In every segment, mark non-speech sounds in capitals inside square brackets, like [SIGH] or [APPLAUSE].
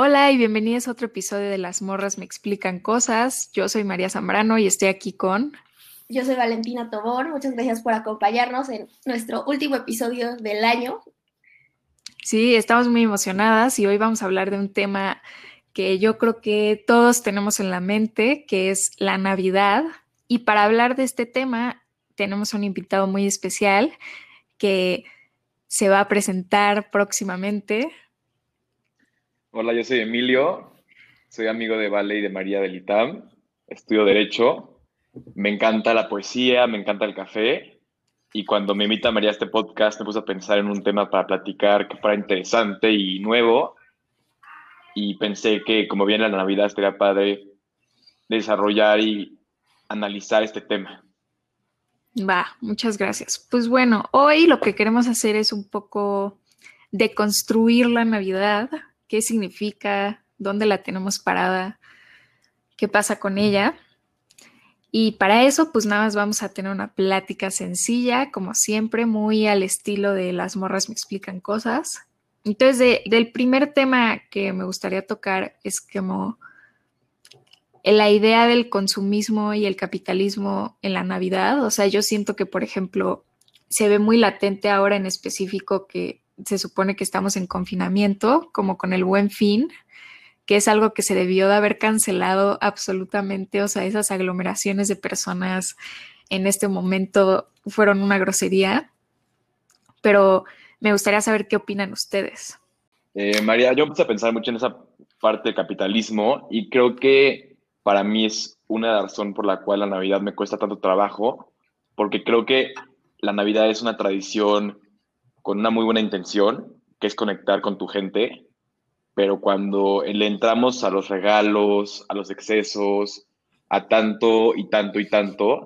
Hola y bienvenidos a otro episodio de Las Morras Me Explican Cosas. Yo soy María Zambrano y estoy aquí con... Yo soy Valentina Tobón. Muchas gracias por acompañarnos en nuestro último episodio del año. Sí, estamos muy emocionadas y hoy vamos a hablar de un tema que yo creo que todos tenemos en la mente, que es la Navidad. Y para hablar de este tema tenemos un invitado muy especial que se va a presentar próximamente. Hola, yo soy Emilio, soy amigo de Vale y de María del ITAM, estudio Derecho, me encanta la poesía, me encanta el café. Y cuando me invita María a este podcast me puse a pensar en un tema para platicar que fuera interesante y nuevo. Y pensé que como viene la Navidad estaría padre desarrollar y analizar este tema. Va, muchas gracias. Pues bueno, hoy lo que queremos hacer es un poco deconstruir la Navidad qué significa, dónde la tenemos parada, qué pasa con ella. Y para eso, pues nada más vamos a tener una plática sencilla, como siempre, muy al estilo de las morras me explican cosas. Entonces, del primer tema que me gustaría tocar es como la idea del consumismo y el capitalismo en la Navidad. O sea, yo siento que, por ejemplo, se ve muy latente ahora en específico que se supone que estamos en confinamiento, como con el buen fin, que es algo que se debió de haber cancelado absolutamente, o sea, esas aglomeraciones de personas en este momento fueron una grosería, pero me gustaría saber qué opinan ustedes. Eh, María, yo empecé a pensar mucho en esa parte del capitalismo y creo que para mí es una razón por la cual la Navidad me cuesta tanto trabajo, porque creo que la Navidad es una tradición con una muy buena intención, que es conectar con tu gente, pero cuando le entramos a los regalos, a los excesos, a tanto y tanto y tanto,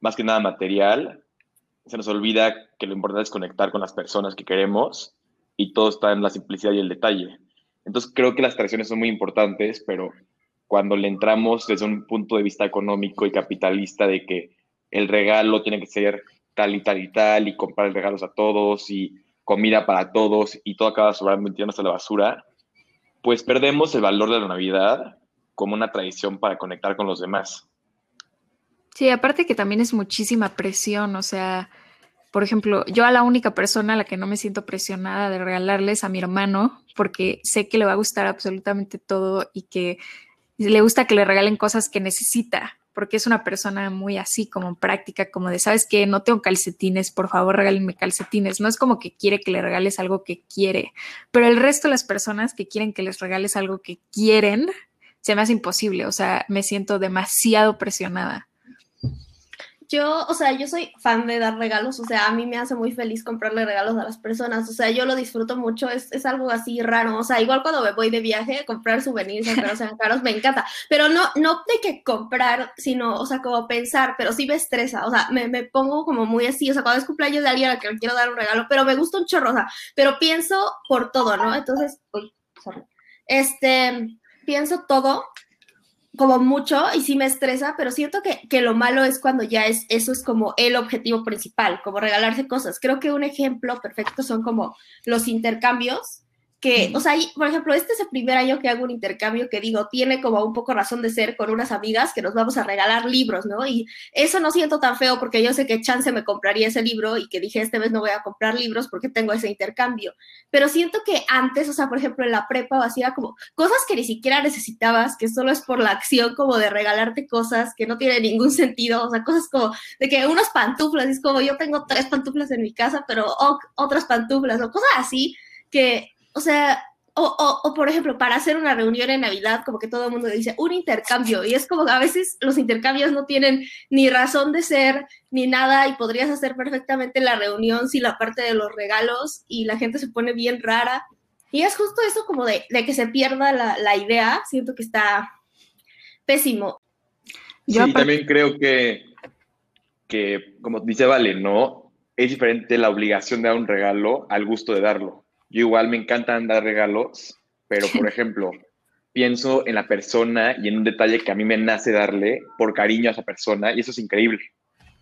más que nada material, se nos olvida que lo importante es conectar con las personas que queremos y todo está en la simplicidad y el detalle. Entonces creo que las tradiciones son muy importantes, pero cuando le entramos desde un punto de vista económico y capitalista de que el regalo tiene que ser tal y tal y tal, y comprar regalos a todos, y comida para todos, y todo acaba sobrando y a la basura, pues perdemos el valor de la Navidad como una tradición para conectar con los demás. Sí, aparte que también es muchísima presión, o sea, por ejemplo, yo a la única persona a la que no me siento presionada de regalarles a mi hermano, porque sé que le va a gustar absolutamente todo y que le gusta que le regalen cosas que necesita, porque es una persona muy así, como práctica, como de, ¿sabes qué? No tengo calcetines, por favor, regálenme calcetines. No es como que quiere que le regales algo que quiere, pero el resto de las personas que quieren que les regales algo que quieren, se me hace imposible, o sea, me siento demasiado presionada yo, o sea, yo soy fan de dar regalos, o sea, a mí me hace muy feliz comprarle regalos a las personas, o sea, yo lo disfruto mucho, es, es algo así raro, o sea, igual cuando me voy de viaje, comprar souvenirs, aunque sean caros, me encanta, pero no, no de que comprar, sino, o sea, como pensar, pero sí me estresa, o sea, me, me pongo como muy así, o sea, cuando es cumpleaños de alguien a que le quiero dar un regalo, pero me gusta un chorro, o sea, pero pienso por todo, ¿no? Entonces, uy, sorry. Este, pienso todo como mucho y sí me estresa, pero siento que, que, lo malo es cuando ya es, eso es como el objetivo principal, como regalarse cosas. Creo que un ejemplo perfecto son como los intercambios que, o sea, por ejemplo, este es el primer año que hago un intercambio que digo, tiene como un poco razón de ser con unas amigas que nos vamos a regalar libros, ¿no? Y eso no siento tan feo porque yo sé que Chance me compraría ese libro y que dije, este mes no voy a comprar libros porque tengo ese intercambio. Pero siento que antes, o sea, por ejemplo, en la prepa o así como cosas que ni siquiera necesitabas, que solo es por la acción como de regalarte cosas que no tienen ningún sentido, o sea, cosas como de que unas pantuflas, es como yo tengo tres pantuflas en mi casa, pero otras pantuflas o cosas así que o sea, o, o, por ejemplo, para hacer una reunión en Navidad, como que todo el mundo dice un intercambio, y es como que a veces los intercambios no tienen ni razón de ser ni nada, y podrías hacer perfectamente la reunión sin la parte de los regalos, y la gente se pone bien rara. Y es justo eso como de, de que se pierda la, la, idea, siento que está pésimo. Yo sí, también creo que, que, como dice Vale, ¿no? Es diferente la obligación de dar un regalo al gusto de darlo. Yo igual me encantan dar regalos, pero por ejemplo, pienso en la persona y en un detalle que a mí me nace darle por cariño a esa persona y eso es increíble.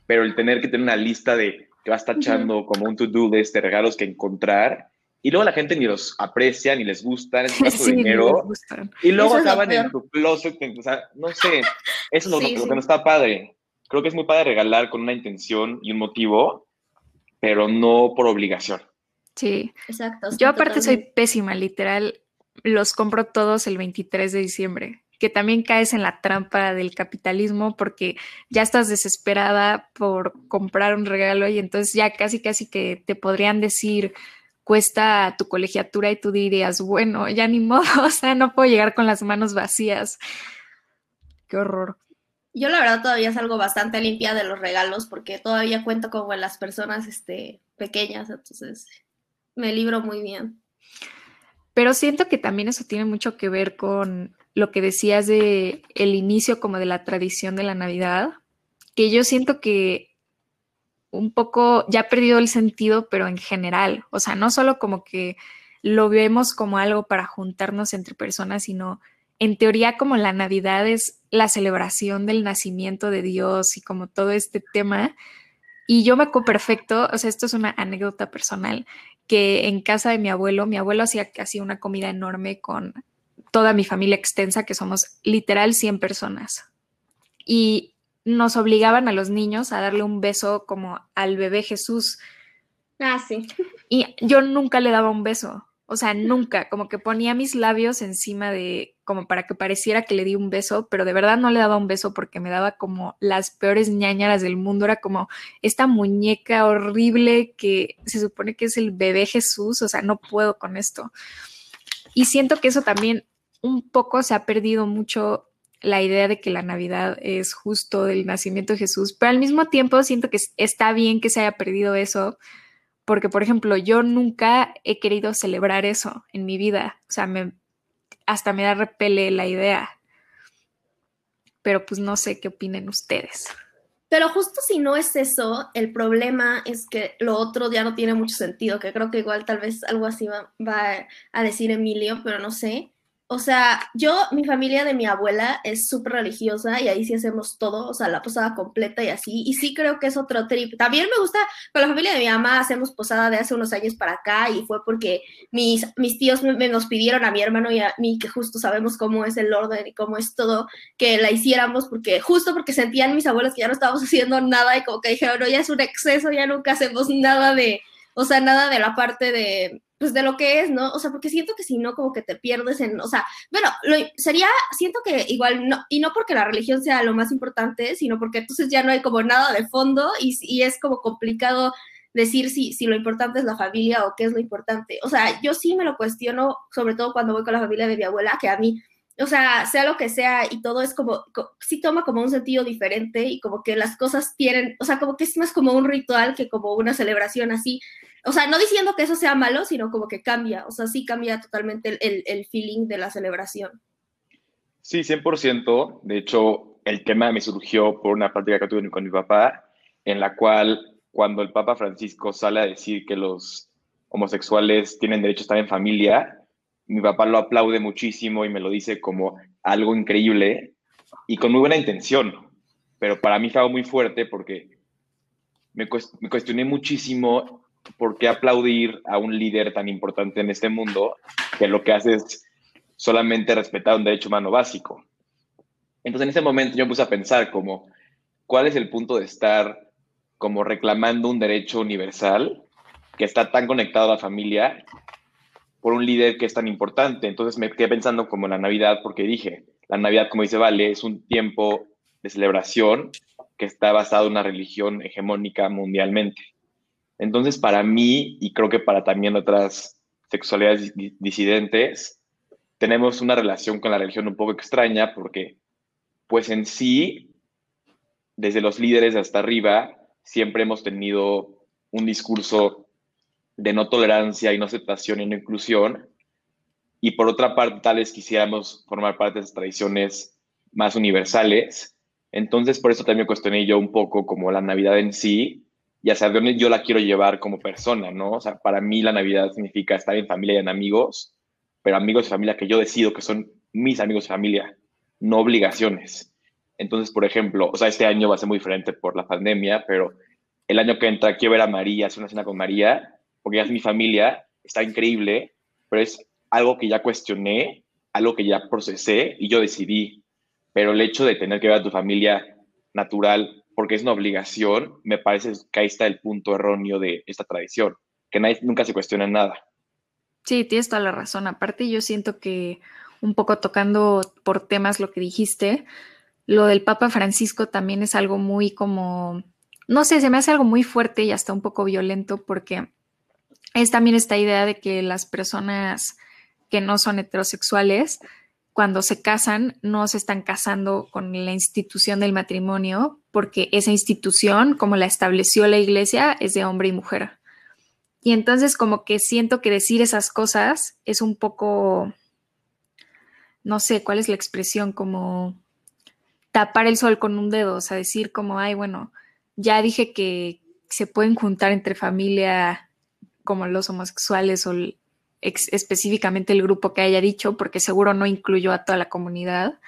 Pero el tener que tener una lista de que vas tachando como un to-do de este regalos que encontrar y luego la gente ni los aprecia, ni les [LAUGHS] gustan, es su dinero, y luego acaban en tu closet, o sea, no sé, eso es lo, que no está padre. Creo que es muy padre regalar con una intención y un motivo, pero no por obligación. Sí, exacto. Yo aparte soy pésima, literal, los compro todos el 23 de diciembre, que también caes en la trampa del capitalismo porque ya estás desesperada por comprar un regalo y entonces ya casi casi que te podrían decir cuesta tu colegiatura y tú dirías, bueno, ya ni modo, [LAUGHS] o sea, no puedo llegar con las manos vacías. Qué horror. Yo la verdad todavía salgo bastante limpia de los regalos porque todavía cuento como en las personas este, pequeñas, entonces me libro muy bien. Pero siento que también eso tiene mucho que ver con lo que decías de el inicio como de la tradición de la Navidad, que yo siento que un poco ya ha perdido el sentido, pero en general, o sea, no solo como que lo vemos como algo para juntarnos entre personas, sino en teoría como la Navidad es la celebración del nacimiento de Dios y como todo este tema. Y yo me acuerdo perfecto, o sea, esto es una anécdota personal, que en casa de mi abuelo, mi abuelo hacía casi una comida enorme con toda mi familia extensa, que somos literal 100 personas. Y nos obligaban a los niños a darle un beso como al bebé Jesús. Ah, sí. Y yo nunca le daba un beso. O sea, nunca, como que ponía mis labios encima de, como para que pareciera que le di un beso, pero de verdad no le daba un beso porque me daba como las peores ñañaras del mundo. Era como esta muñeca horrible que se supone que es el bebé Jesús. O sea, no puedo con esto. Y siento que eso también un poco se ha perdido mucho la idea de que la Navidad es justo del nacimiento de Jesús, pero al mismo tiempo siento que está bien que se haya perdido eso, porque por ejemplo, yo nunca he querido celebrar eso en mi vida, o sea, me, hasta me da repele la idea, pero pues no sé qué opinen ustedes. Pero justo si no es eso, el problema es que lo otro ya no tiene mucho sentido, que creo que igual tal vez algo así va, va a decir Emilio, pero no sé o sea, yo, mi familia de mi abuela es súper religiosa y ahí sí hacemos todo, o sea, la posada completa y así, y sí creo que es otro trip. También me gusta, con la familia de mi mamá hacemos posada de hace unos años para acá y fue porque mis, mis tíos me, nos pidieron a mi hermano y a mí, que justo sabemos cómo es el orden y cómo es todo, que la hiciéramos porque, justo porque sentían mis abuelos que ya no estábamos [LAUGHS] haciendo nada y como que dijeron, no, ya es un exceso, ya nunca hacemos nada de, o sea, nada de la parte de pues de lo que es, ¿no? O sea, porque siento que si no, como que te pierdes en, o sea, bueno, lo, sería, siento que igual, no, y no porque la religión sea lo más importante, sino porque entonces ya no hay como nada de fondo y, y es como complicado decir si, si lo importante es la familia o qué es lo importante. O sea, yo sí me lo cuestiono, sobre todo cuando voy con la familia de mi abuela, que a mí, o sea, sea lo que sea y todo es como, sí toma como un sentido diferente y como que las cosas tienen, o sea, como que es más como un ritual que como una celebración así. O sea, no diciendo que eso sea malo, sino como que cambia, o sea, sí cambia totalmente el, el, feeling de la celebración. Sí, 100%. De hecho, el tema me surgió por una práctica que tuve con mi papá, en la cual cuando el Papa Francisco sale a decir que los homosexuales tienen derecho a estar en familia, mi papá lo aplaude muchísimo y me lo dice como algo increíble y con muy buena intención. Pero para mí fue algo muy fuerte porque me, cuestioné muchísimo ¿por qué aplaudir a un líder tan importante en este mundo que lo que hace es solamente respetar un derecho humano básico? Entonces en ese momento yo me puse a pensar como, ¿cuál es el punto de estar como reclamando un derecho universal que está tan conectado a la familia por un líder que es tan importante? Entonces me quedé pensando como la Navidad porque dije, la Navidad, como dice Vale, es un tiempo de celebración que está basado en una religión hegemónica mundialmente. Entonces, para mí, y creo que para también otras sexualidades disidentes, tenemos una relación con la religión un poco extraña porque, pues en sí, desde los líderes hasta arriba, siempre hemos tenido un discurso de no tolerancia y no aceptación y no inclusión. Y por otra parte, tal vez quisiéramos formar parte de esas tradiciones más universales. Entonces, por eso también cuestioné yo un poco como la Navidad en sí, y hacia dónde yo la quiero llevar como persona, ¿no? O sea, para mí la Navidad significa estar en familia y en amigos, pero amigos y familia que yo decido que son mis amigos y familia, no obligaciones. Entonces, por ejemplo, o sea, este año va a ser muy diferente por la pandemia, pero el año que entra quiero ver a María, hacer una cena con María, porque ya es mi familia, está increíble, pero es algo que ya cuestioné, algo que ya procesé y yo decidí. Pero el hecho de tener que ver a tu familia natural porque es una obligación, me parece que ahí está el punto erróneo de esta tradición, que nunca se cuestiona nada. Sí, tienes toda la razón. Aparte, yo siento que un poco tocando por temas lo que dijiste, lo del Papa Francisco también es algo muy como, no sé, se me hace algo muy fuerte y hasta un poco violento porque es también esta idea de que las personas que no son heterosexuales, cuando se casan, no se están casando con la institución del matrimonio, porque esa institución, como la estableció la iglesia, es de hombre y mujer. Y entonces como que siento que decir esas cosas es un poco, no sé cuál es la expresión, como tapar el sol con un dedo, o sea, decir como, ay, bueno, ya dije que se pueden juntar entre familia como los homosexuales o específicamente el grupo que haya dicho, porque seguro no incluyó a toda la comunidad.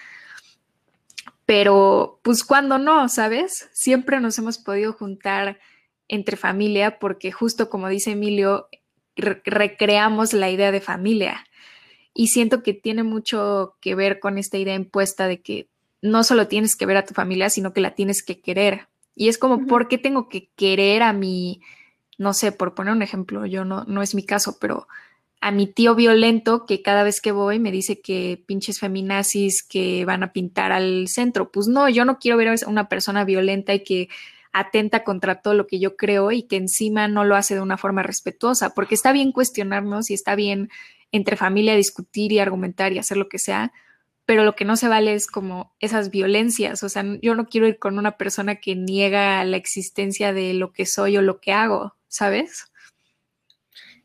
Pero pues cuando no, ¿sabes? Siempre nos hemos podido juntar entre familia porque justo como dice Emilio, recreamos la idea de familia. Y siento que tiene mucho que ver con esta idea impuesta de que no solo tienes que ver a tu familia, sino que la tienes que querer. Y es como, ¿por qué tengo que querer a mi, no sé, por poner un ejemplo, yo no, no es mi caso, pero a mi tío violento que cada vez que voy me dice que pinches feminazis que van a pintar al centro. Pues no, yo no quiero ver a una persona violenta y que atenta contra todo lo que yo creo y que encima no lo hace de una forma respetuosa, porque está bien cuestionarnos y está bien entre familia discutir y argumentar y hacer lo que sea, pero lo que no se vale es como esas violencias, o sea, yo no quiero ir con una persona que niega la existencia de lo que soy o lo que hago, ¿sabes?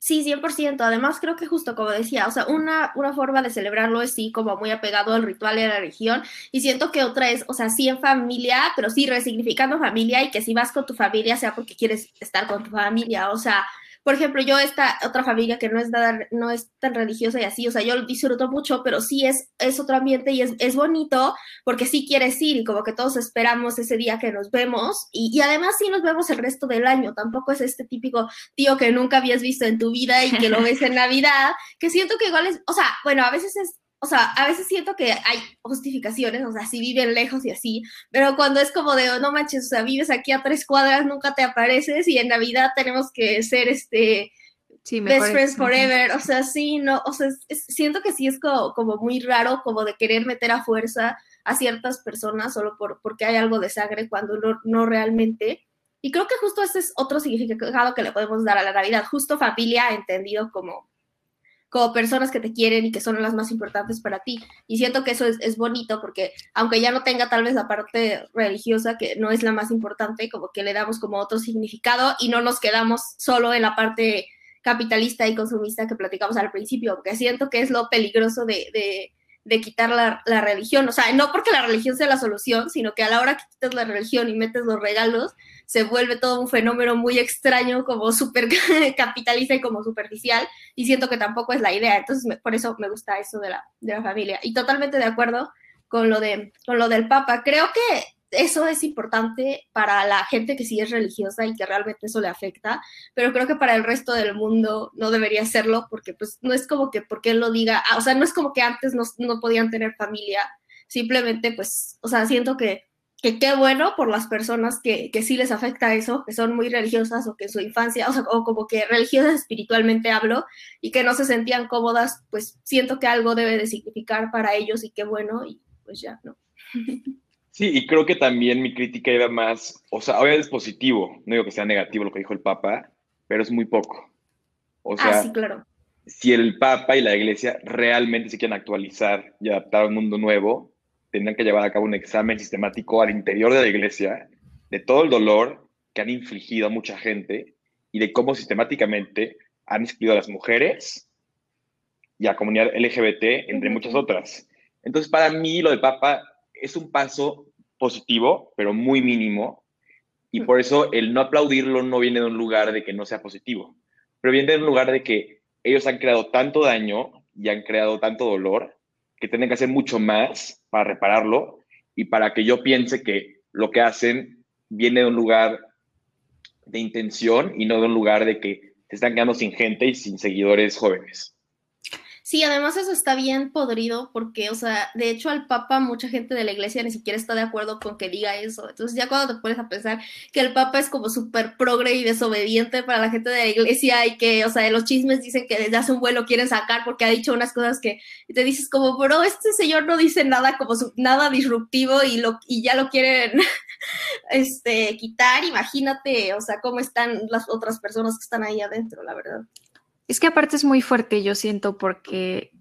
Sí, 100%. Además, creo que justo como decía, o sea, una, una forma de celebrarlo es sí, como muy apegado al ritual y a la religión. Y siento que otra es, o sea, sí en familia, pero sí resignificando familia y que si vas con tu familia sea porque quieres estar con tu familia. O sea, por ejemplo, yo esta otra familia que no es, nada, no es tan religiosa y así, o sea, yo lo disfruto mucho, pero sí es, es otro ambiente y es, es bonito porque sí quieres ir y como que todos esperamos ese día que nos vemos y, y, además sí nos vemos el resto del año, tampoco es este típico tío que nunca habías visto en tu vida y que lo ves en [LAUGHS] Navidad, que siento que igual es, o sea, bueno, a veces es o sea, a veces siento que hay justificaciones, o sea, si viven lejos y así, pero cuando es como de, oh, no manches, o sea, vives aquí a tres cuadras, nunca te apareces y en Navidad tenemos que ser este best friends forever, o sea, sí, no, o sea, siento que sí es como, como, muy raro como de querer meter a fuerza a ciertas personas solo por, porque hay algo de sangre cuando no, no realmente. Y creo que justo ese es otro significado que le podemos dar a la Navidad, justo familia entendido como como personas que te quieren y que son las más importantes para ti. Y siento que eso es, bonito porque aunque ya no tenga tal vez la parte religiosa, que no es la más importante, como que le damos como otro significado y no nos quedamos solo en la parte capitalista y consumista que platicamos al principio, porque siento que es lo peligroso de, de quitar la, la, religión. O sea, no porque la religión sea la solución, sino que a la hora que quitas la religión y metes los regalos, se vuelve todo un fenómeno muy extraño, como súper [LAUGHS] capitalista y como superficial. Y siento que tampoco es la idea. Entonces, por eso me gusta eso de la, de la familia. Y totalmente de acuerdo con lo, de, con lo del Papa. Creo que eso es importante para la gente que sí es religiosa y que realmente eso le afecta, pero creo que para el resto del mundo no debería serlo porque pues no es como que porque él lo diga, ah, o sea, no es como que antes no, no podían tener familia, simplemente pues, o sea, siento que, que qué bueno por las personas que, que sí les afecta eso, que son muy religiosas o que en su infancia, o sea, o como que religiosas espiritualmente hablo y que no se sentían cómodas, pues siento que algo debe de significar para ellos y qué bueno y pues ya, ¿no? [LAUGHS] Sí, y creo que también mi crítica iba más, o sea, obviamente es positivo, no digo que sea negativo lo que dijo el Papa, pero es muy poco. O ah, sea, sí, claro. si el Papa y la Iglesia realmente se quieren actualizar y adaptar a un mundo nuevo, tendrán que llevar a cabo un examen sistemático al interior de la Iglesia de todo el dolor que han infligido a mucha gente y de cómo sistemáticamente han excluido a las mujeres y a la comunidad LGBT, entre muchas otras. Entonces, para mí, lo del Papa es un paso positivo, pero muy mínimo, y por eso el no aplaudirlo no viene de un lugar de que no sea positivo, pero viene de un lugar de que ellos han creado tanto daño y han creado tanto dolor que tienen que hacer mucho más para repararlo y para que yo piense que lo que hacen viene de un lugar de intención y no de un lugar de que se están quedando sin gente y sin seguidores jóvenes. Sí, además eso está bien podrido porque, o sea, de hecho al Papa mucha gente de la iglesia ni siquiera está de acuerdo con que diga eso. Entonces ya cuando te pones a pensar que el Papa es como súper progre y desobediente para la gente de la iglesia y que, o sea, los chismes dicen que desde hace un vuelo quieren sacar porque ha dicho unas cosas que te dices como, bro, este señor no dice nada como nada disruptivo y, lo, y ya lo quieren [LAUGHS] este, quitar. Imagínate, o sea, cómo están las otras personas que están ahí adentro, la verdad. Es que aparte es muy fuerte, yo siento, porque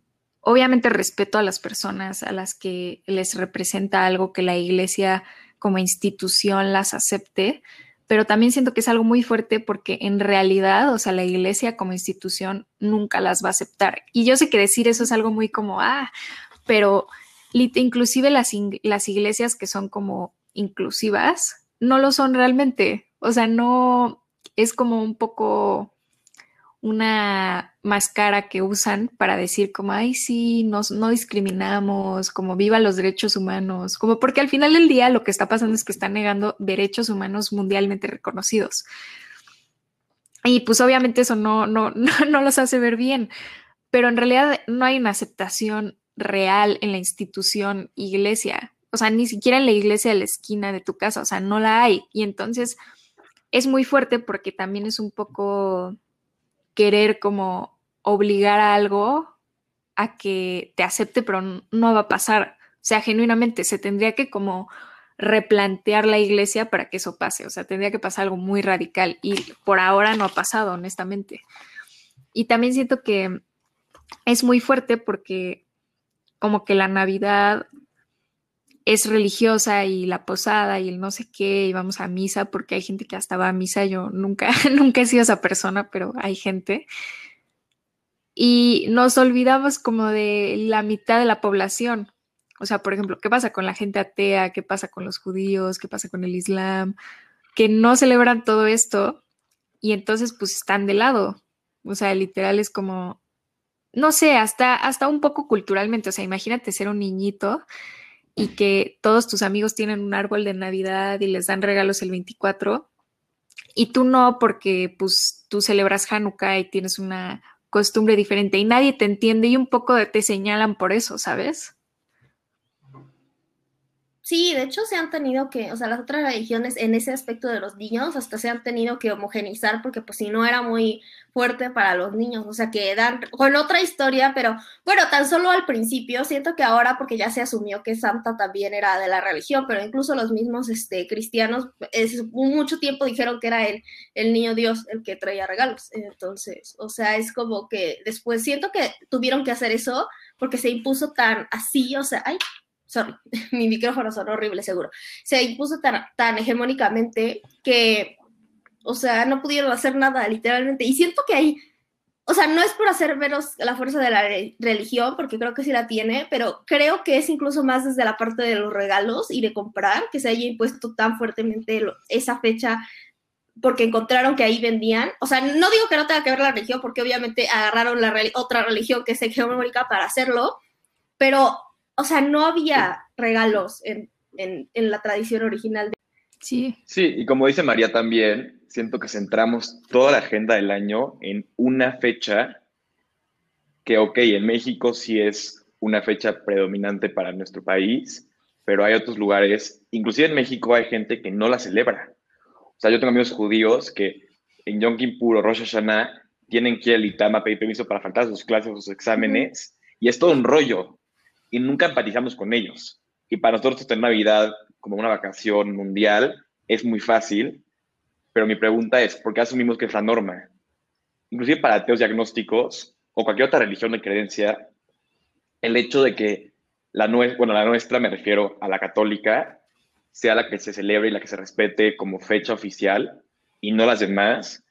obviamente respeto a las personas a las que les representa algo que la iglesia como institución las acepte, pero también siento que es algo muy fuerte porque en realidad, o sea, la iglesia como institución nunca las va a aceptar. Y yo sé que decir eso es algo muy como, ah, pero inclusive las, iglesias que son como inclusivas no lo son realmente. O sea, no es como un poco una máscara que usan para decir como, ay, sí, nos, no discriminamos, como viva los derechos humanos, como porque al final del día lo que está pasando es que están negando derechos humanos mundialmente reconocidos. Y pues obviamente eso no, [LAUGHS] no, no, los hace ver bien, pero en realidad no hay una aceptación real en la institución iglesia, o sea, ni siquiera en la iglesia de la esquina de tu casa, o sea, no la hay. Y entonces es muy fuerte porque también es un poco querer como obligar a algo a que te acepte, pero no va a pasar. O sea, genuinamente se tendría que como replantear la iglesia para que eso pase. O sea, tendría que pasar algo muy radical y por ahora no ha pasado, honestamente. Y también siento que es muy fuerte porque como que la Navidad es religiosa y la posada y el no sé qué, y vamos a misa, porque hay gente que hasta va a misa, yo nunca, [LAUGHS] nunca he sido esa persona, pero hay gente. Y nos olvidamos como de la mitad de la población. O sea, por ejemplo, ¿qué pasa con la gente atea? ¿Qué pasa con los judíos? ¿Qué pasa con el Islam? Que no celebran todo esto y entonces pues están de lado. O sea, literal es como, no sé, hasta, hasta un poco culturalmente. O sea, imagínate ser un niñito y que todos tus amigos tienen un árbol de Navidad y les dan regalos el 24 y tú no porque pues tú celebras Hanukkah y tienes una costumbre diferente y nadie te entiende y un poco te señalan por eso, ¿sabes? Sí, de hecho se han tenido que, o sea, las otras religiones en ese aspecto de los niños hasta se han tenido que homogenizar porque pues si no era muy fuerte para los niños, o sea, que dan con otra historia, pero bueno, tan solo al principio, siento que ahora porque ya se asumió que Santa también era de la religión, pero incluso los mismos este, cristianos es, mucho tiempo dijeron que era el, el niño Dios el que traía regalos, entonces, o sea, es como que después siento que tuvieron que hacer eso porque se impuso tan así, o sea, ay, sorry, [LAUGHS] mi micrófono son horrible seguro, se impuso tan, tan hegemónicamente que, o sea, no pudieron hacer nada literalmente. Y siento que hay, o sea, no es por hacer veros la fuerza de la religión, porque creo que sí la tiene, pero creo que es incluso más desde la parte de los regalos y de comprar que se haya impuesto tan fuertemente esa fecha porque encontraron que ahí vendían. O sea, no digo que no tenga que ver la religión, porque obviamente agarraron la otra religión que es hegemónica para hacerlo, pero o sea, no había regalos en, la tradición original. De... Sí. Sí, y como dice María también, siento que centramos toda la agenda del año en una fecha que, ok, en México sí es una fecha predominante para nuestro país, pero hay otros lugares, inclusive en México hay gente que no la celebra. O sea, yo tengo amigos judíos que en Yom Kippur o Rosh Hashanah tienen que ir al Itama a pedir permiso para faltar sus clases o sus exámenes, y es todo un rollo y nunca empatizamos con ellos. Y para nosotros tener Navidad como una vacación mundial es muy fácil, pero mi pregunta es, ¿por qué asumimos que es la norma? Inclusive para ateos diagnósticos o cualquier otra religión de creencia, el hecho de que la, bueno, la nuestra, me refiero a la católica, sea la que se celebre y la que se respete como fecha oficial y no las demás,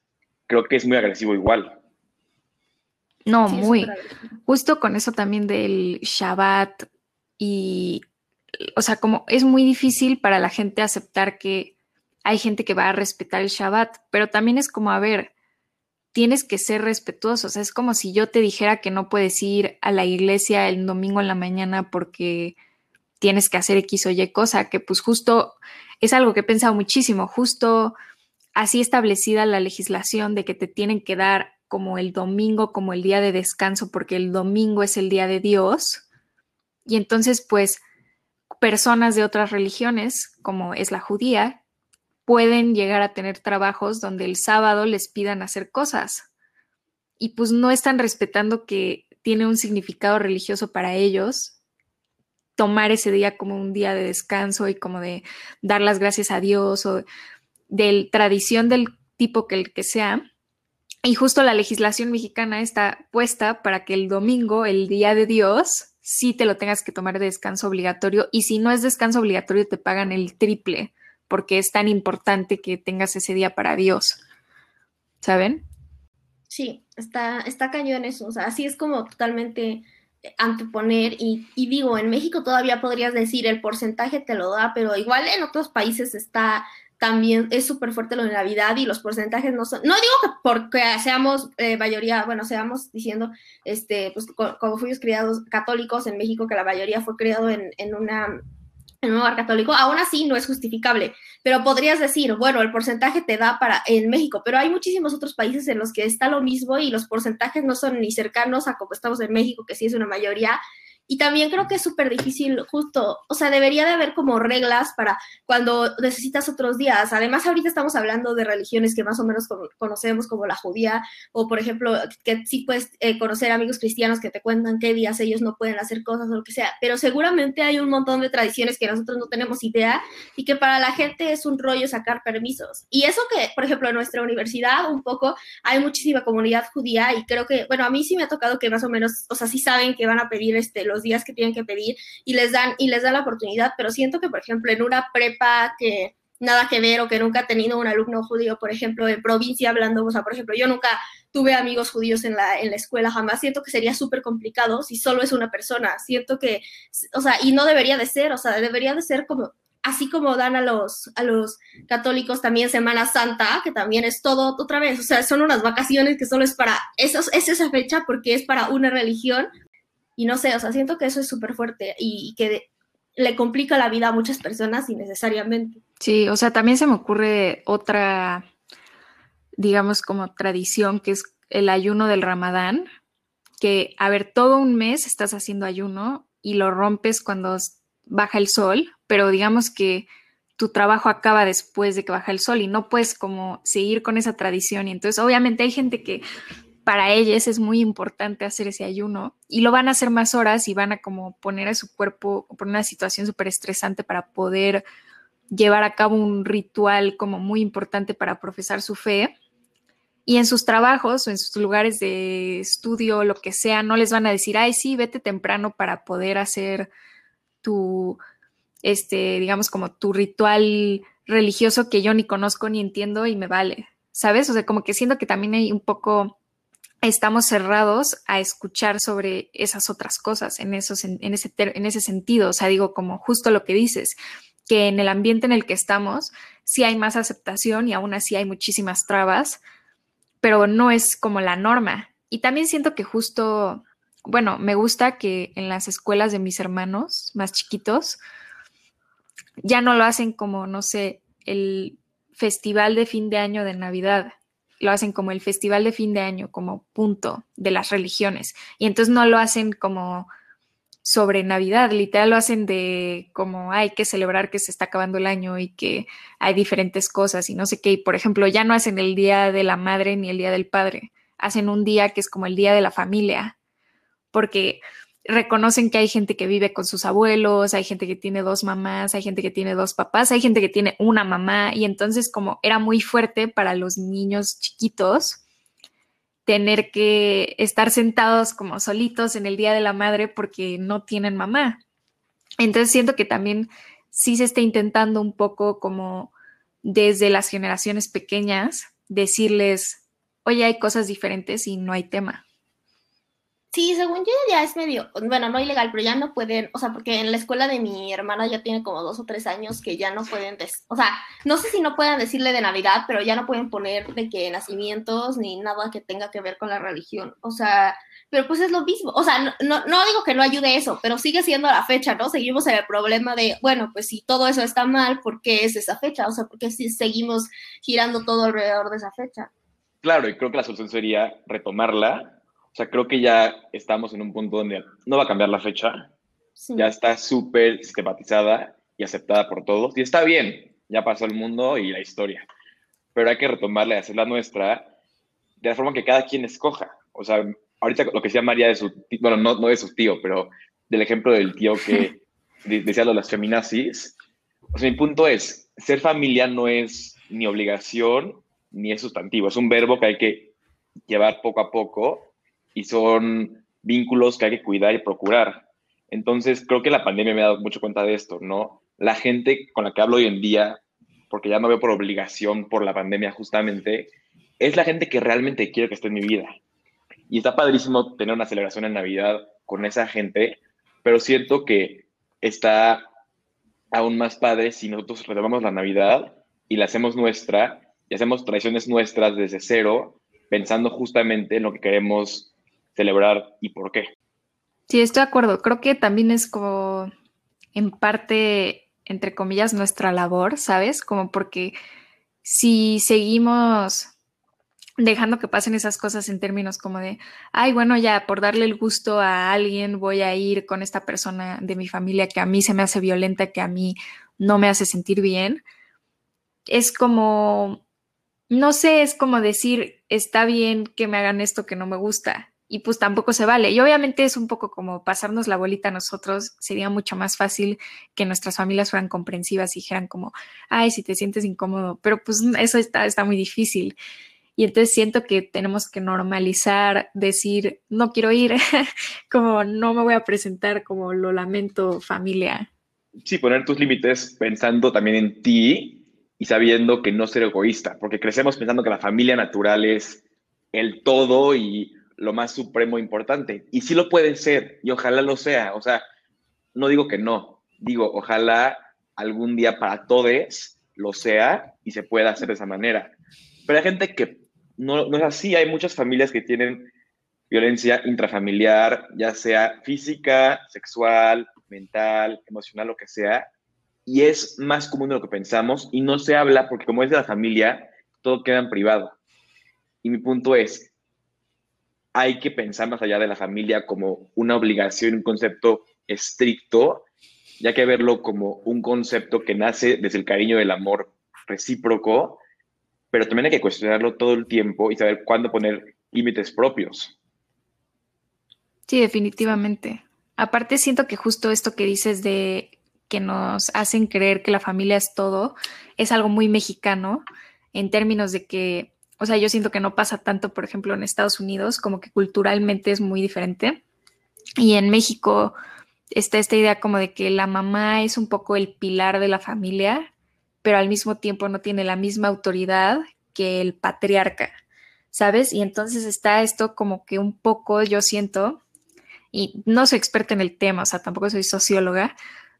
creo que es muy agresivo igual. No, muy. Justo con eso también del Shabbat y, o sea, como es muy difícil para la gente aceptar que hay gente que va a respetar el Shabbat, pero también es como, a ver, tienes que ser respetuoso. O sea, es como si yo te dijera que no puedes ir a la iglesia el domingo en la mañana porque tienes que hacer X o Y cosa, que pues justo es algo que he pensado muchísimo, justo así establecida la legislación de que te tienen que dar como el domingo como el día de descanso porque el domingo es el día de Dios. Y entonces, pues, personas de otras religiones, como es la judía, pueden llegar a tener trabajos donde el sábado les pidan hacer cosas. Y pues no están respetando que tiene un significado religioso para ellos tomar ese día como un día de descanso y como de dar las gracias a Dios o de tradición del tipo que el que sea. Y justo la legislación mexicana está puesta para que el domingo, el día de Dios, sí te lo tengas que tomar de descanso obligatorio y si no es descanso obligatorio te pagan el triple porque es tan importante que tengas ese día para Dios. ¿Saben? Sí, está, está cañón eso. O sea, así es como totalmente anteponer y, y, digo, en México todavía podrías decir el porcentaje te lo da, pero igual en otros países está también, es súper fuerte lo de Navidad y los porcentajes no son, no digo que porque seamos eh, mayoría, bueno, seamos diciendo, este, pues como fuimos criados católicos en México, que la mayoría fue criado en, en una en un hogar católico, aún así no es justificable, pero podrías decir, bueno, el porcentaje te da para en México, pero hay muchísimos otros países en los que está lo mismo y los porcentajes no son ni cercanos a como estamos en México, que sí es una mayoría, y también creo que es súper difícil, justo, o sea, debería de haber como reglas para cuando necesitas otros días. Además, ahorita estamos hablando de religiones que más o menos conocemos, como la judía, o por ejemplo, que sí puedes eh, conocer amigos cristianos que te cuentan qué días ellos no pueden hacer cosas o lo que sea, pero seguramente hay un montón de tradiciones que nosotros no tenemos idea y que para la gente es un rollo sacar permisos. Y eso que, por ejemplo, en nuestra universidad un poco hay muchísima comunidad judía y creo que, bueno, a mí sí me ha tocado que más o menos, o sea, sí saben que van a pedir este, los días que tienen que pedir y les dan y les dan la oportunidad, pero siento que por ejemplo en una prepa que nada que ver o que nunca ha tenido un alumno judío, por ejemplo, en provincia hablando, o sea, por ejemplo, yo nunca tuve amigos judíos en la, en la escuela, jamás siento que sería súper complicado si solo es una persona, siento que, o sea, y no debería de ser, o sea, debería de ser como, así como dan a los, a los católicos también Semana Santa, que también es todo otra vez, o sea, son unas vacaciones que solo es para, esos, es esa fecha porque es para una religión, y no sé, o sea, siento que eso es súper fuerte y, que le complica la vida a muchas personas innecesariamente. Sí, o sea, también se me ocurre otra, digamos, como tradición, que es el ayuno del ramadán, que, a ver, todo un mes estás haciendo ayuno y lo rompes cuando baja el sol, pero digamos que tu trabajo acaba después de que baja el sol y no puedes como seguir con esa tradición. Y entonces, obviamente hay gente que para ellas es muy importante hacer ese ayuno y lo van a hacer más horas y van a como poner a su cuerpo, poner una situación súper estresante para poder llevar a cabo un ritual como muy importante para profesar su fe. Y en sus trabajos o en sus lugares de estudio, lo que sea, no les van a decir, ay, sí, vete temprano para poder hacer tu, este, digamos, como tu ritual religioso que yo ni conozco ni entiendo y me vale, ¿sabes? O sea, como que siento que también hay un poco estamos cerrados a escuchar sobre esas otras cosas en, esos, en, ese, en ese sentido. O sea, digo, como justo lo que dices, que en el ambiente en el que estamos sí hay más aceptación y aún así hay muchísimas trabas, pero no es como la norma. Y también siento que justo, bueno, me gusta que en las escuelas de mis hermanos más chiquitos ya no lo hacen como, no sé, el festival de fin de año de Navidad, lo hacen como el festival de fin de año, como punto de las religiones. Y entonces no lo hacen como sobre Navidad, literal lo hacen de como hay que celebrar que se está acabando el año y que hay diferentes cosas y no sé qué. Y por ejemplo, ya no hacen el Día de la Madre ni el Día del Padre, hacen un día que es como el Día de la Familia, porque reconocen que hay gente que vive con sus abuelos, hay gente que tiene dos mamás, hay gente que tiene dos papás, hay gente que tiene una mamá y entonces como era muy fuerte para los niños chiquitos tener que estar sentados como solitos en el Día de la Madre porque no tienen mamá. Entonces siento que también sí se está intentando un poco como desde las generaciones pequeñas decirles, oye, hay cosas diferentes y no hay tema. Sí, según yo ya es medio, bueno, no ilegal, pero ya no pueden, o sea, porque en la escuela de mi hermana ya tiene como dos o tres años que ya no pueden, o sea, no sé si no puedan decirle de Navidad, pero ya no pueden poner de que nacimientos ni nada que tenga que ver con la religión, o sea, pero pues es lo mismo, o sea, no, no digo que no ayude eso, pero sigue siendo la fecha, ¿no? Seguimos en el problema de, bueno, pues si todo eso está mal, ¿por qué es esa fecha? O sea, ¿por qué si seguimos girando todo alrededor de esa fecha? Claro, y creo que la solución sería retomarla. O sea, creo que ya estamos en un punto donde no va a cambiar la fecha. Ya está súper sistematizada y aceptada por todos. Y está bien, ya pasó el mundo y la historia. Pero hay que retomarla y hacerla nuestra de la forma que cada quien escoja. O sea, ahorita lo que decía María de su tío, bueno, no, no de su tío, pero del ejemplo del tío que [LAUGHS] decía lo de las feminazis. O sea, mi punto es, ser familia no es ni obligación ni es sustantivo, es un verbo que hay que llevar poco a poco y son vínculos que hay que cuidar y procurar. Entonces, creo que la pandemia me ha dado mucho cuenta de esto, ¿no? La gente con la que hablo hoy en día, porque ya no veo por obligación por la pandemia justamente, es la gente que realmente quiero que esté en mi vida. Y está padrísimo tener una celebración en Navidad con esa gente, pero siento que está aún más padre si nosotros retomamos la Navidad y la hacemos nuestra y hacemos tradiciones nuestras desde cero, pensando justamente en lo que queremos celebrar y por qué. Sí, estoy de acuerdo. Creo que también es como en parte, entre comillas, nuestra labor, ¿sabes? Como porque si seguimos dejando que pasen esas cosas en términos como de, ay, bueno, ya por darle el gusto a alguien voy a ir con esta persona de mi familia que a mí se me hace violenta, que a mí no me hace sentir bien. Es como, no sé, es como decir, está bien que me hagan esto que no me gusta. Y pues tampoco se vale. Y obviamente es un poco como pasarnos la bolita a nosotros. Sería mucho más fácil que nuestras familias fueran comprensivas y dijeran como, ay, si te sientes incómodo. Pero pues eso está, está muy difícil. Y entonces siento que tenemos que normalizar, decir, no quiero ir, [LAUGHS] como no me voy a presentar, como lo lamento familia. Sí, poner tus límites pensando también en ti y sabiendo que no ser egoísta, porque crecemos pensando que la familia natural es el todo y lo más supremo importante. Y sí lo puede ser, y ojalá lo sea. O sea, no digo que no, digo, ojalá algún día para todos lo sea y se pueda hacer de esa manera. Pero hay gente que no, no es así. Hay muchas familias que tienen violencia intrafamiliar, ya sea física, sexual, mental, emocional, lo que sea, y es más común de lo que pensamos y no se habla porque como es de la familia, todo queda en privado. Y mi punto es, hay que pensar más allá de la familia como una obligación, un concepto estricto, ya que verlo como un concepto que nace desde el cariño del amor recíproco pero también hay que cuestionarlo todo el tiempo y saber cuándo poner límites propios. Sí, definitivamente. Aparte siento que justo esto que dices de que nos hacen creer que la familia es todo, es algo muy mexicano en términos de que, o sea, yo siento que no pasa tanto, por ejemplo, en Estados Unidos, como que culturalmente es muy diferente. Y en México está esta idea como de que la mamá es un poco el pilar de la familia pero al mismo tiempo no tiene la misma autoridad que el patriarca, ¿sabes? Y entonces está esto como que un poco, yo siento, y no soy experta en el tema, o sea, tampoco soy socióloga,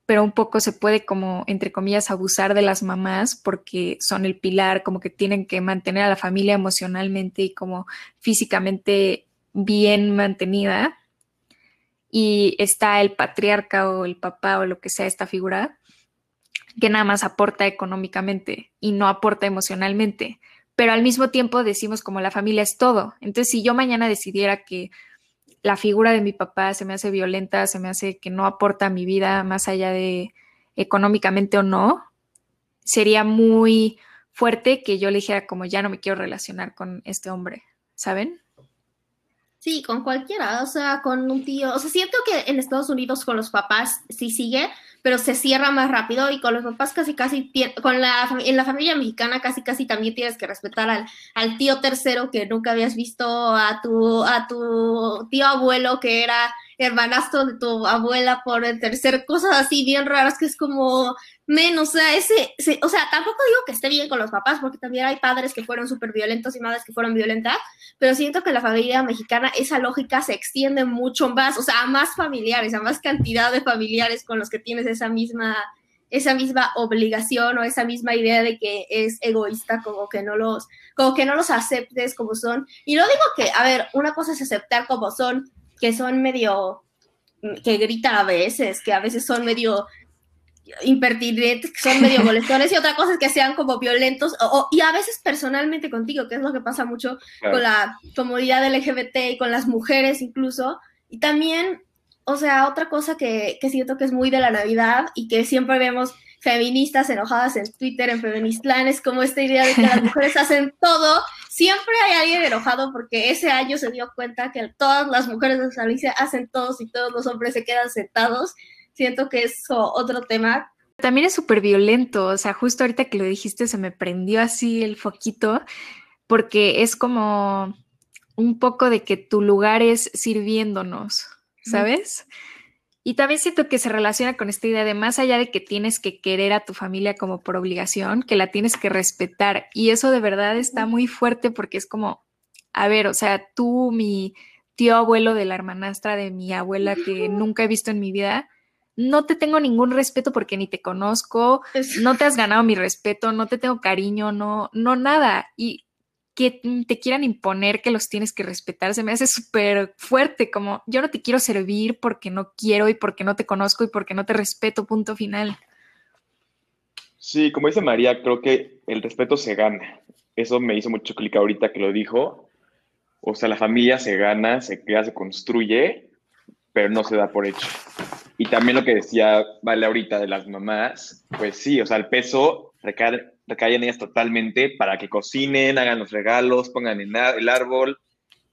pero un poco se puede como, entre comillas, abusar de las mamás porque son el pilar, como que tienen que mantener a la familia emocionalmente y como físicamente bien mantenida. Y está el patriarca o el papá o lo que sea esta figura que nada más aporta económicamente y no aporta emocionalmente. Pero al mismo tiempo decimos como la familia es todo. Entonces, si yo mañana decidiera que la figura de mi papá se me hace violenta, se me hace que no aporta a mi vida más allá de económicamente o no, sería muy fuerte que yo le dijera como ya no me quiero relacionar con este hombre, ¿saben? Sí, con cualquiera, o sea, con un tío. O sea, siento que en Estados Unidos con los papás sí sigue, pero se cierra más rápido y con los papás casi casi, con la, en la familia mexicana casi casi también tienes que respetar al, al tío tercero que nunca habías visto, a tu, a tu tío abuelo que era hermanastro de tu abuela por el tercer, cosas así bien raras que es como, men, o sea, ese, o sea, tampoco digo que esté bien con los papás, porque también hay padres que fueron súper violentos y madres que fueron violentas, pero siento que la familia mexicana esa lógica se extiende mucho más, o sea, a más familiares, a más cantidad de familiares con los que tienes esa misma esa misma obligación o esa misma idea de que es egoísta, como que no los, como que no los aceptes como son. Y no digo que, a ver, una cosa es aceptar como son, que son medio, que gritan a veces, que a veces son medio impertinentes, que son medio molestones, y otra cosa es que sean como violentos, o, y a veces personalmente contigo, que es lo que pasa mucho con la comunidad LGBT y con las mujeres incluso. Y también, o sea, otra cosa que, que siento que es muy de la Navidad y que siempre vemos feministas enojadas en Twitter, en Feministlan, es como esta idea de que las mujeres hacen todo. Siempre hay alguien enojado porque ese año se dio cuenta que todas las mujeres de Galicia hacen todos y todos los hombres se quedan sentados siento que es otro tema. También es súper violento, o sea, justo ahorita que lo dijiste se me prendió así el foquito, porque es como un poco de que tu lugar es sirviéndonos, ¿sabes? Y también siento que se relaciona con esta idea de más allá de que tienes que querer a tu familia como por obligación, que la tienes que respetar. Y eso de verdad está muy fuerte porque es como, a ver, o sea, tú, mi tío abuelo de la hermanastra de mi abuela que nunca he visto en mi vida, no te tengo ningún respeto porque ni te conozco, no te has ganado mi respeto, no te tengo cariño, no, no nada. Y que te quieran imponer que los tienes que respetar, se me hace súper fuerte, como yo no te quiero servir porque no quiero y porque no te conozco y porque no te respeto, punto final. Sí, como dice María, creo que el respeto se gana. Eso me hizo mucho clic ahorita que lo dijo. O sea, la familia se gana, se crea, se construye, pero no se da por hecho. Y también lo que decía Vale ahorita de las mamás, pues sí, o sea, el peso recae, en ellas totalmente para que cocinen, hagan los regalos, pongan en el árbol,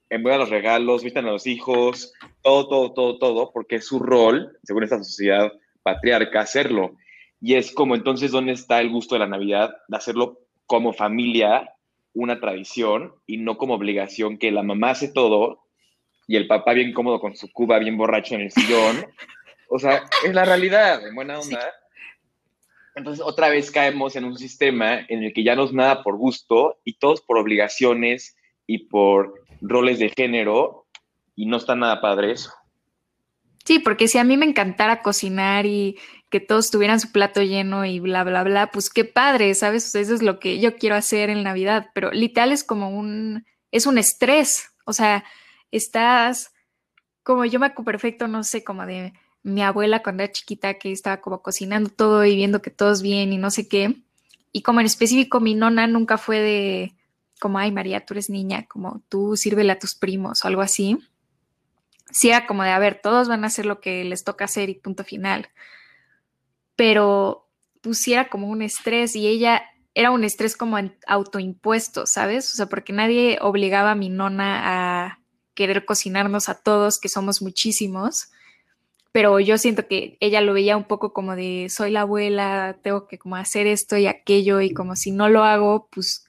envuelvan los regalos, vistan a los hijos, todo, todo, todo, todo, porque es su rol, según esta sociedad patriarca, hacerlo. Y es como entonces, ¿dónde está el gusto de la Navidad? De hacerlo como familia, una tradición, y no como obligación que la mamá hace todo y el papá bien cómodo con su cuba, bien borracho en el sillón. O sea, es la realidad, en buena onda. Entonces, otra vez caemos en un sistema en el que ya no es nada por gusto y todos por obligaciones y por roles de género y no está nada padre eso. Sí, porque si a mí me encantara cocinar y que todos tuvieran su plato lleno y bla, bla, bla, pues qué padre, ¿sabes? eso es lo que yo quiero hacer en Navidad, pero literal es como un, es un estrés, o sea, estás, como yo me acuerdo perfecto, no sé, como de mi abuela cuando era chiquita que estaba como cocinando todo y viendo que todo es bien y no sé qué. Y como en específico mi nona nunca fue de como, ay María, tú eres niña, como tú sírvele a tus primos o algo así. Sí era como de, a ver, todos van a hacer lo que les toca hacer y punto final. Pero pusiera como un estrés y ella era un estrés como autoimpuesto, ¿sabes? O sea, porque nadie obligaba a mi nona a querer cocinarnos a todos, que somos muchísimos pero yo siento que ella lo veía un poco como de soy la abuela, tengo que como hacer esto y aquello y como si no lo hago, pues,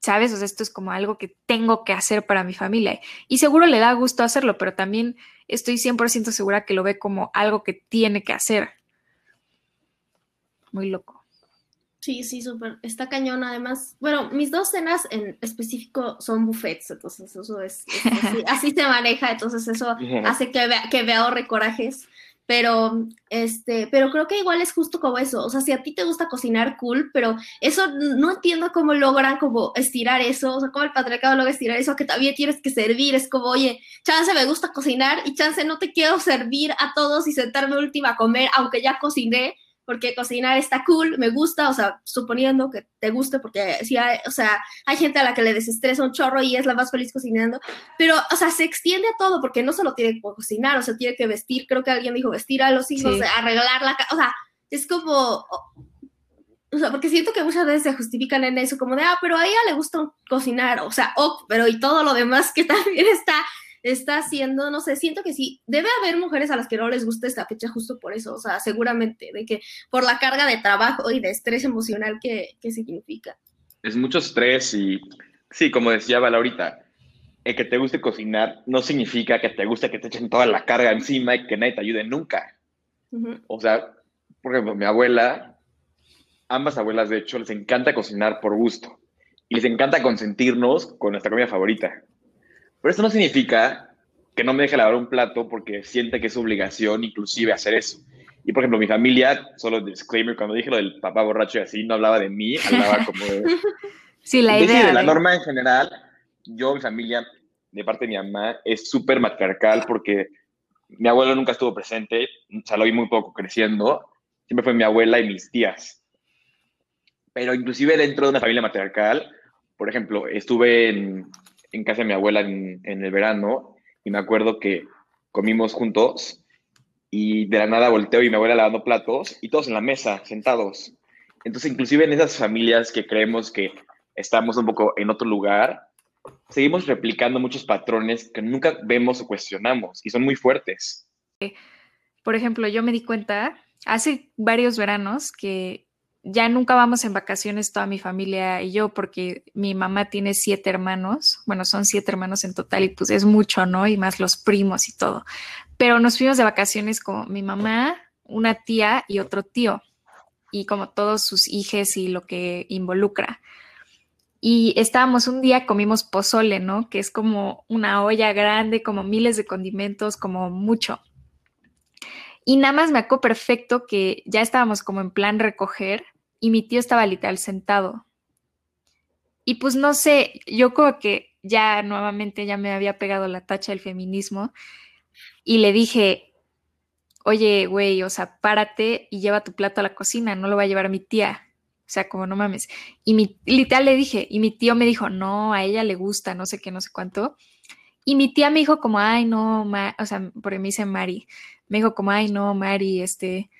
¿sabes? O sea, esto es como algo que tengo que hacer para mi familia y seguro le da gusto hacerlo, pero también estoy 100% segura que lo ve como algo que tiene que hacer. Muy loco. Sí, sí, súper. Está cañón. Además, bueno, mis dos cenas en específico son buffets, entonces eso es, [LAUGHS] así, se maneja, entonces eso hace que, vea, que vea corajes. Pero, este, pero creo que igual es justo como eso. O sea, si a ti te gusta cocinar, cool, pero eso no entiendo cómo logran como estirar eso, o sea, cómo el patriarcado logra estirar eso, que también tienes que servir. Es como, oye, chance me gusta cocinar y chance no te quiero servir a todos y sentarme última a comer, aunque ya cociné porque cocinar está cool, me gusta, o sea, suponiendo que te guste, porque sí hay, o sea, hay gente a la que le desestresa un chorro y es la más feliz cocinando, pero, o sea, se extiende a todo, porque no solo tiene que cocinar, o sea, tiene que vestir, creo que alguien dijo vestir a los hijos, arreglar la casa, o sea, es como, o sea, porque siento que muchas veces se justifican en eso, como de, ah, pero a ella le gusta cocinar, o sea, oh, pero y todo lo demás que [LAUGHS] también está está haciendo, no sé, siento que sí, debe haber mujeres a las que no les gusta esta fecha justo por eso, o sea, seguramente, de que por la carga de trabajo y de estrés emocional que, significa. Es mucho estrés y, sí, como decía Val ahorita, el que te guste cocinar no significa que te guste que te echen toda la carga encima y que nadie te ayude nunca. O sea, por ejemplo, mi abuela, ambas abuelas de hecho, les encanta cocinar por gusto y les encanta consentirnos con nuestra comida favorita. Pero eso no significa que no me deje lavar un plato porque siente que es obligación inclusive hacer eso. Y por ejemplo, mi familia, solo disclaimer, cuando dije lo del papá borracho y así, no hablaba de mí, hablaba como de... [LAUGHS] sí, la idea. De la norma en general, yo, mi familia, de parte de mi mamá, es súper matriarcal porque mi abuelo nunca estuvo presente, o sea, lo vi muy poco creciendo, siempre fue mi abuela y mis tías. Pero inclusive dentro de una familia matriarcal, por ejemplo, estuve en, en casa de mi abuela en, el verano y me acuerdo que comimos juntos y de la nada volteo y mi abuela lavando platos y todos en la mesa, sentados. Entonces, inclusive en esas familias que creemos que estamos un poco en otro lugar, seguimos replicando muchos patrones que nunca vemos o cuestionamos y son muy fuertes. Por ejemplo, yo me di cuenta hace varios veranos que ya nunca vamos en vacaciones toda mi familia y yo porque mi mamá tiene siete hermanos, bueno, son siete hermanos en total y pues es mucho, ¿no? Y más los primos y todo. Pero nos fuimos de vacaciones con mi mamá, una tía y otro tío y como todos sus hijos y lo que involucra. Y estábamos un día, comimos pozole, ¿no? Que es como una olla grande, como miles de condimentos, como mucho. Y nada más me acuerdo perfecto que ya estábamos como en plan recoger y mi tío estaba literal sentado. Y pues no sé, yo como que ya nuevamente ya me había pegado la tacha del feminismo y le dije, oye, güey, o sea, párate y lleva tu plato a la cocina, no lo va a llevar mi tía. O sea, como no mames. Y mi, literal le dije, y mi tío me dijo, no, a ella le gusta, no sé qué, no sé cuánto. Y mi tía me dijo como, ay, no, o sea, porque me dice Mari, me dijo como, ay, no, Mari, este,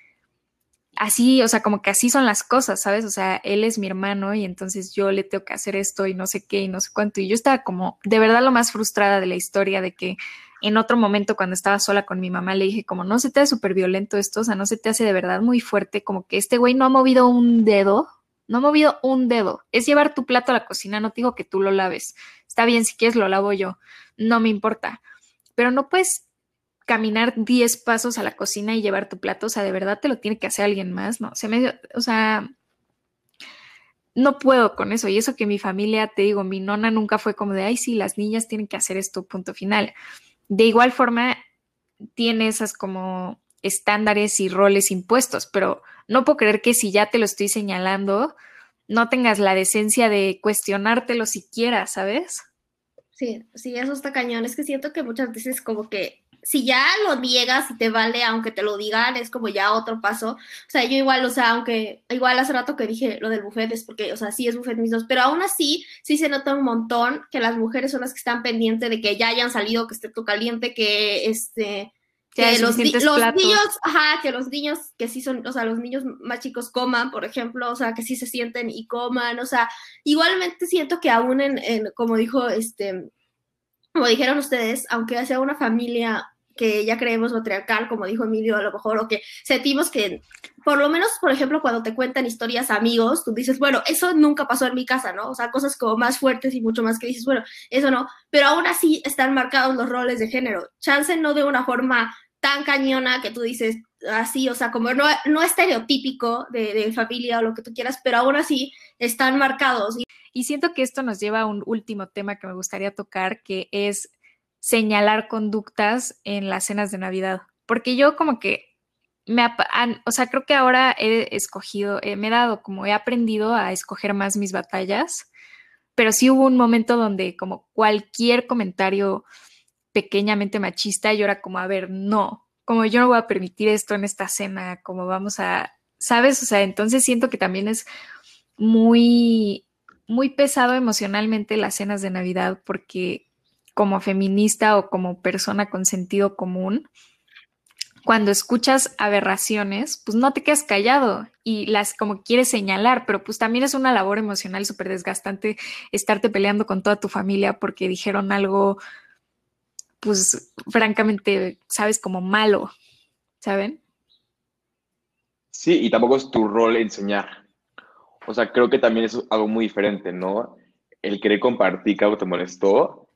así, o sea, como que así son las cosas, ¿sabes? O sea, él es mi hermano y entonces yo le tengo que hacer esto y no sé qué y no sé cuánto. Y yo estaba como, de verdad, lo más frustrada de la historia de que en otro momento cuando estaba sola con mi mamá le dije como, no se te hace súper violento esto, o sea, no se te hace de verdad muy fuerte, como que este güey no ha movido un dedo no he movido un dedo. Es llevar tu plato a la cocina, no te digo que tú lo laves. Está bien, si quieres lo lavo yo. No me importa. Pero no puedes caminar 10 pasos a la cocina y llevar tu plato. O sea, de verdad te lo tiene que hacer alguien más, ¿no? Se me, o sea, no puedo con eso. Y eso que mi familia, te digo, mi nona nunca fue como de, ay, sí, las niñas tienen que hacer esto, punto final. De igual forma, tiene esas como estándares y roles impuestos, pero no puedo creer que si ya te lo estoy señalando, no tengas la decencia de cuestionártelo siquiera, ¿sabes? Sí, sí, eso está cañón. Es que siento que muchas veces como que si ya lo niegas y te vale, aunque te lo digan, es como ya otro paso. O sea, yo igual, o sea, aunque igual hace rato que dije lo del buffet es porque, o sea, sí es buffet mis dos, pero aún así sí se nota un montón que las mujeres son las que están pendientes de que ya hayan salido, que esté todo caliente, que este que los, niños, ajá, que los niños que sí son, o sea, los niños más chicos coman, por ejemplo, o sea, que sí se sienten y coman, o sea, igualmente siento que aún en, como dijo, este, como dijeron ustedes, aunque sea una familia que ya creemos matriarcal, como dijo Emilio, a lo mejor, o que sentimos que, por lo menos, por ejemplo, cuando te cuentan historias amigos, tú dices, bueno, eso nunca pasó en mi casa, ¿no? O sea, cosas como más fuertes y mucho más que dices, bueno, eso no, pero aún así están marcados los roles de género. Chance no de una forma tan cañona que tú dices así, o sea, como no, no estereotípico de, familia o lo que tú quieras, pero aún así están marcados. Y siento que esto nos lleva a un último tema que me gustaría tocar, que es señalar conductas en las cenas de Navidad, porque yo como que me, o sea, creo que ahora he escogido, eh, me he dado como he aprendido a escoger más mis batallas, pero sí hubo un momento donde como cualquier comentario pequeñamente machista, yo era como, a ver, no, como yo no voy a permitir esto en esta cena, como vamos a, ¿sabes? O sea, entonces siento que también es muy, muy pesado emocionalmente las cenas de Navidad porque como feminista o como persona con sentido común, cuando escuchas aberraciones, pues no te quedas callado y las como quieres señalar, pero pues también es una labor emocional súper desgastante estarte peleando con toda tu familia porque dijeron algo pues francamente, sabes, como malo, ¿saben? Sí, y tampoco es tu rol enseñar. O sea, creo que también es algo muy diferente, ¿no? El querer compartir que algo te molestó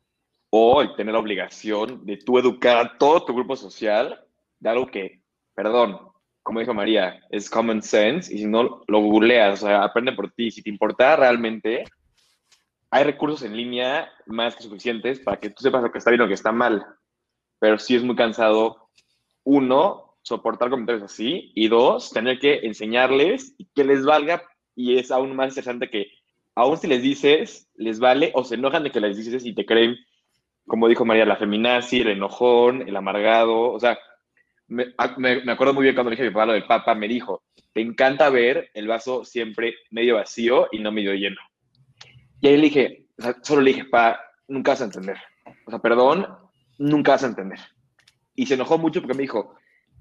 o el tener la obligación de tú educar a todo tu grupo social de algo que, perdón, como dijo María, es common sense y si no lo googleas, o sea, aprende por ti. Si te importa realmente, hay recursos en línea más que suficientes para que tú sepas lo que está bien o lo que está mal. Pero sí es muy cansado, uno, soportar comentarios así, y dos, tener que enseñarles que les valga, y es aún más interesante que, aún si les dices, les vale, o se enojan de que les dices y te creen, como dijo María, la feminazi, el enojón, el amargado, o sea, ah, me, me, acuerdo muy bien cuando le dije a mi papá lo del papa, me dijo, te encanta ver el vaso siempre medio vacío y no medio lleno. Y ahí le dije, solo le dije, pa, nunca vas a entender. O sea, perdón, nunca vas a entender. Y se enojó mucho porque me dijo,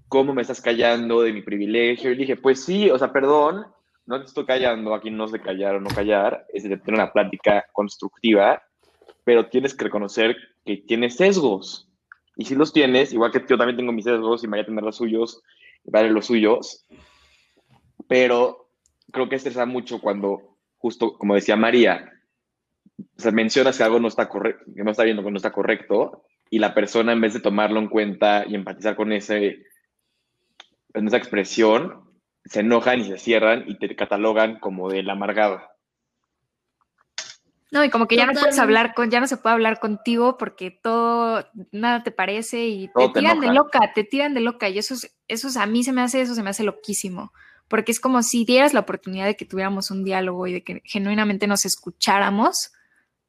¿cómo me estás callando de mi privilegio? Y le dije, pues sí, o sea, perdón, no te estoy callando, aquí no es de callar o no callar, es de tener una plática constructiva, pero tienes que reconocer que tienes sesgos. Y si los tienes, igual que yo también tengo mis sesgos y me voy a tener los suyos, vale los suyos, pero creo que estresa mucho cuando, justo como decía María, o mencionas que algo no está correcto, que no está viendo que no está correcto, y la persona en vez de tomarlo en cuenta y empatizar con ese, esa expresión, se enojan y se cierran y te catalogan como del amargado. No, y como que ya no puedes hablar con, ya no se puede hablar contigo porque todo, nada te parece y te, tiran de loca, te tiran de loca. Y eso, eso a mí se me hace, eso se me hace loquísimo. Porque es como si dieras la oportunidad de que tuviéramos un diálogo y de que genuinamente nos escucháramos.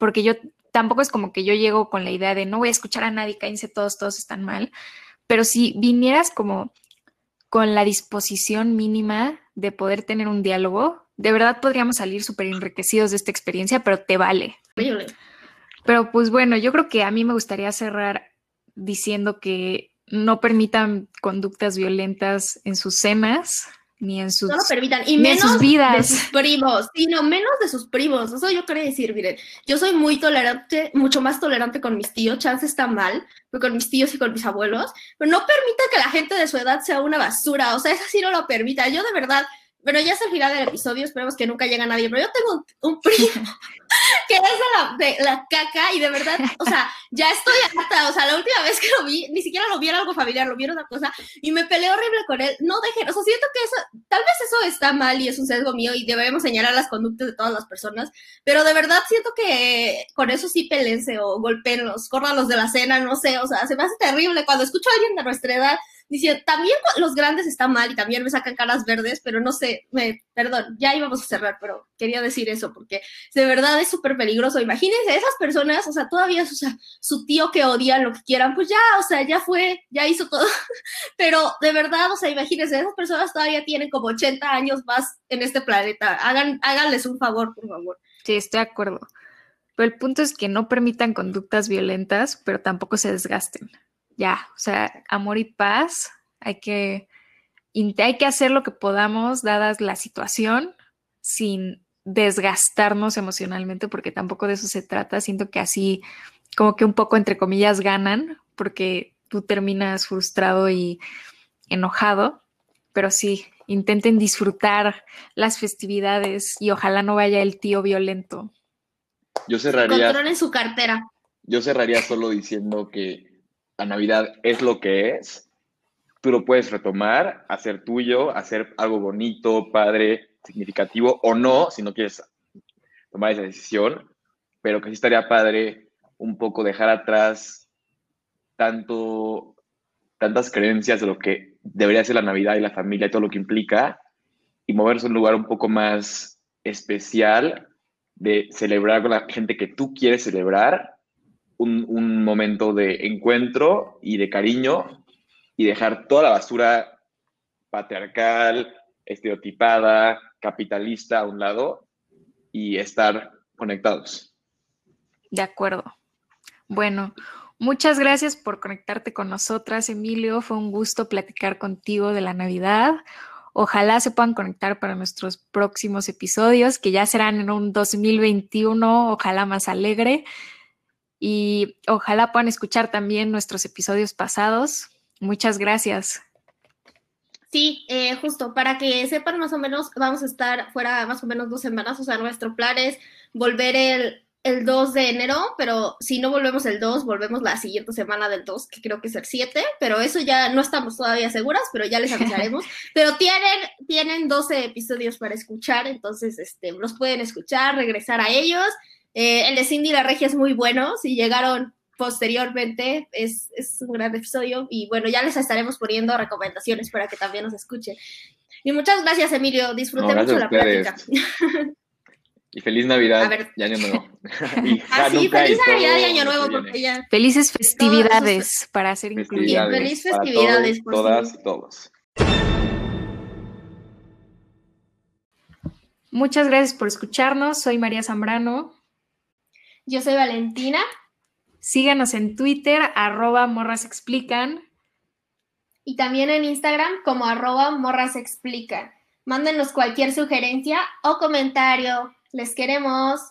Porque yo tampoco es como que yo llego con la idea de no voy a escuchar a nadie, cállense todos, todos están mal. Pero si vinieras como con la disposición mínima de poder tener un diálogo, de verdad podríamos salir súper enriquecidos de esta experiencia, pero te vale. Pero pues bueno, yo creo que a mí me gustaría cerrar diciendo que no permitan conductas violentas en sus cenas, ni en sus, no lo permitan, y menos vidas. de sus primos, sino menos de sus primos. Eso yo quería decir, miren, yo soy muy tolerante, mucho más tolerante con mis tíos, chance está mal, con mis tíos y con mis abuelos, pero no permita que la gente de su edad sea una basura, o sea, eso sí no lo permita. Yo de verdad, bueno, ya es el final del episodio, esperemos que nunca llegue nadie, pero yo tengo un, primo [LAUGHS] que es de la, caca y de verdad, o sea, ya estoy hasta, o sea, la última vez que lo vi, ni siquiera lo vi en algo familiar, lo vi en otra cosa y me peleé horrible con él. No dejen, o sea, siento que eso, tal vez eso está mal y es un sesgo mío y debemos señalar las conductas de todas las personas, pero de verdad siento que con eso sí pelense o golpeenlos, los de la cena, no sé, o sea, se me hace terrible cuando escucho a alguien de nuestra edad Dice, también los grandes están mal y también me sacan caras verdes, pero no sé, me, perdón, ya íbamos a cerrar, pero quería decir eso porque de verdad es súper peligroso. Imagínense, esas personas, o sea, todavía o sea, su tío que odian lo que quieran, pues ya, o sea, ya fue, ya hizo todo. [LAUGHS] Pero de verdad, o sea, imagínense, esas personas todavía tienen como 80 años más en este planeta. Hagan, háganles un favor, por favor. Sí, estoy de acuerdo. Pero el punto es que no permitan conductas violentas, pero tampoco se desgasten ya, o sea, amor y paz, hay que, hay que hacer lo que podamos dadas la situación sin desgastarnos emocionalmente, porque tampoco de eso se trata. Siento que así, como que un poco, entre comillas, ganan, porque tú terminas frustrado y enojado, pero sí, intenten disfrutar las festividades y ojalá no vaya el tío violento. Yo cerraría. en su cartera. Yo cerraría solo diciendo que la Navidad es lo que es, tú lo puedes retomar, hacer tuyo, hacer algo bonito, padre, significativo o no, si no quieres tomar esa decisión, pero que sí estaría padre un poco dejar atrás tanto, tantas creencias de lo que debería ser la Navidad y la familia y todo lo que implica, y moverse a un lugar un poco más especial de celebrar con la gente que tú quieres celebrar un, momento de encuentro y de cariño y dejar toda la basura patriarcal, estereotipada, capitalista a un lado y estar conectados. De acuerdo. Bueno, muchas gracias por conectarte con nosotras, Emilio. Fue un gusto platicar contigo de la Navidad. Ojalá se puedan conectar para nuestros próximos episodios, que ya serán en un 2021, ojalá más alegre y ojalá puedan escuchar también nuestros episodios pasados. Muchas gracias. Sí, eh, justo, para que sepan más o menos, vamos a estar fuera más o menos dos semanas, o sea, nuestro plan es volver el, el 2 de enero, pero si no volvemos el 2, volvemos la siguiente semana del 2, que creo que es el 7, pero eso ya no estamos todavía seguras, pero ya les avisaremos. [LAUGHS] pero tienen, tienen 12 episodios para escuchar, entonces este, los pueden escuchar, regresar a ellos eh, el de Cindy la Regia es muy bueno. Si llegaron posteriormente, es, un gran episodio. Y bueno, ya les estaremos poniendo recomendaciones para que también nos escuchen. Y muchas gracias, Emilio. Disfruté mucho la plática. [LAUGHS] Y feliz Navidad A ver. y Año Nuevo. [LAUGHS] [LAUGHS] y Ah, sí, y feliz Navidad y Año Nuevo, porque ya. Felices festividades para ser incluyentes. Festividades Feliz para festividades, todos, por todas y todos. Muchas gracias por escucharnos. Soy María Zambrano. Yo soy Valentina Síganos en Twitter, arroba morras explican. y también en Instagram como arroba morras explican. Mándenos cualquier sugerencia o comentario. Les queremos.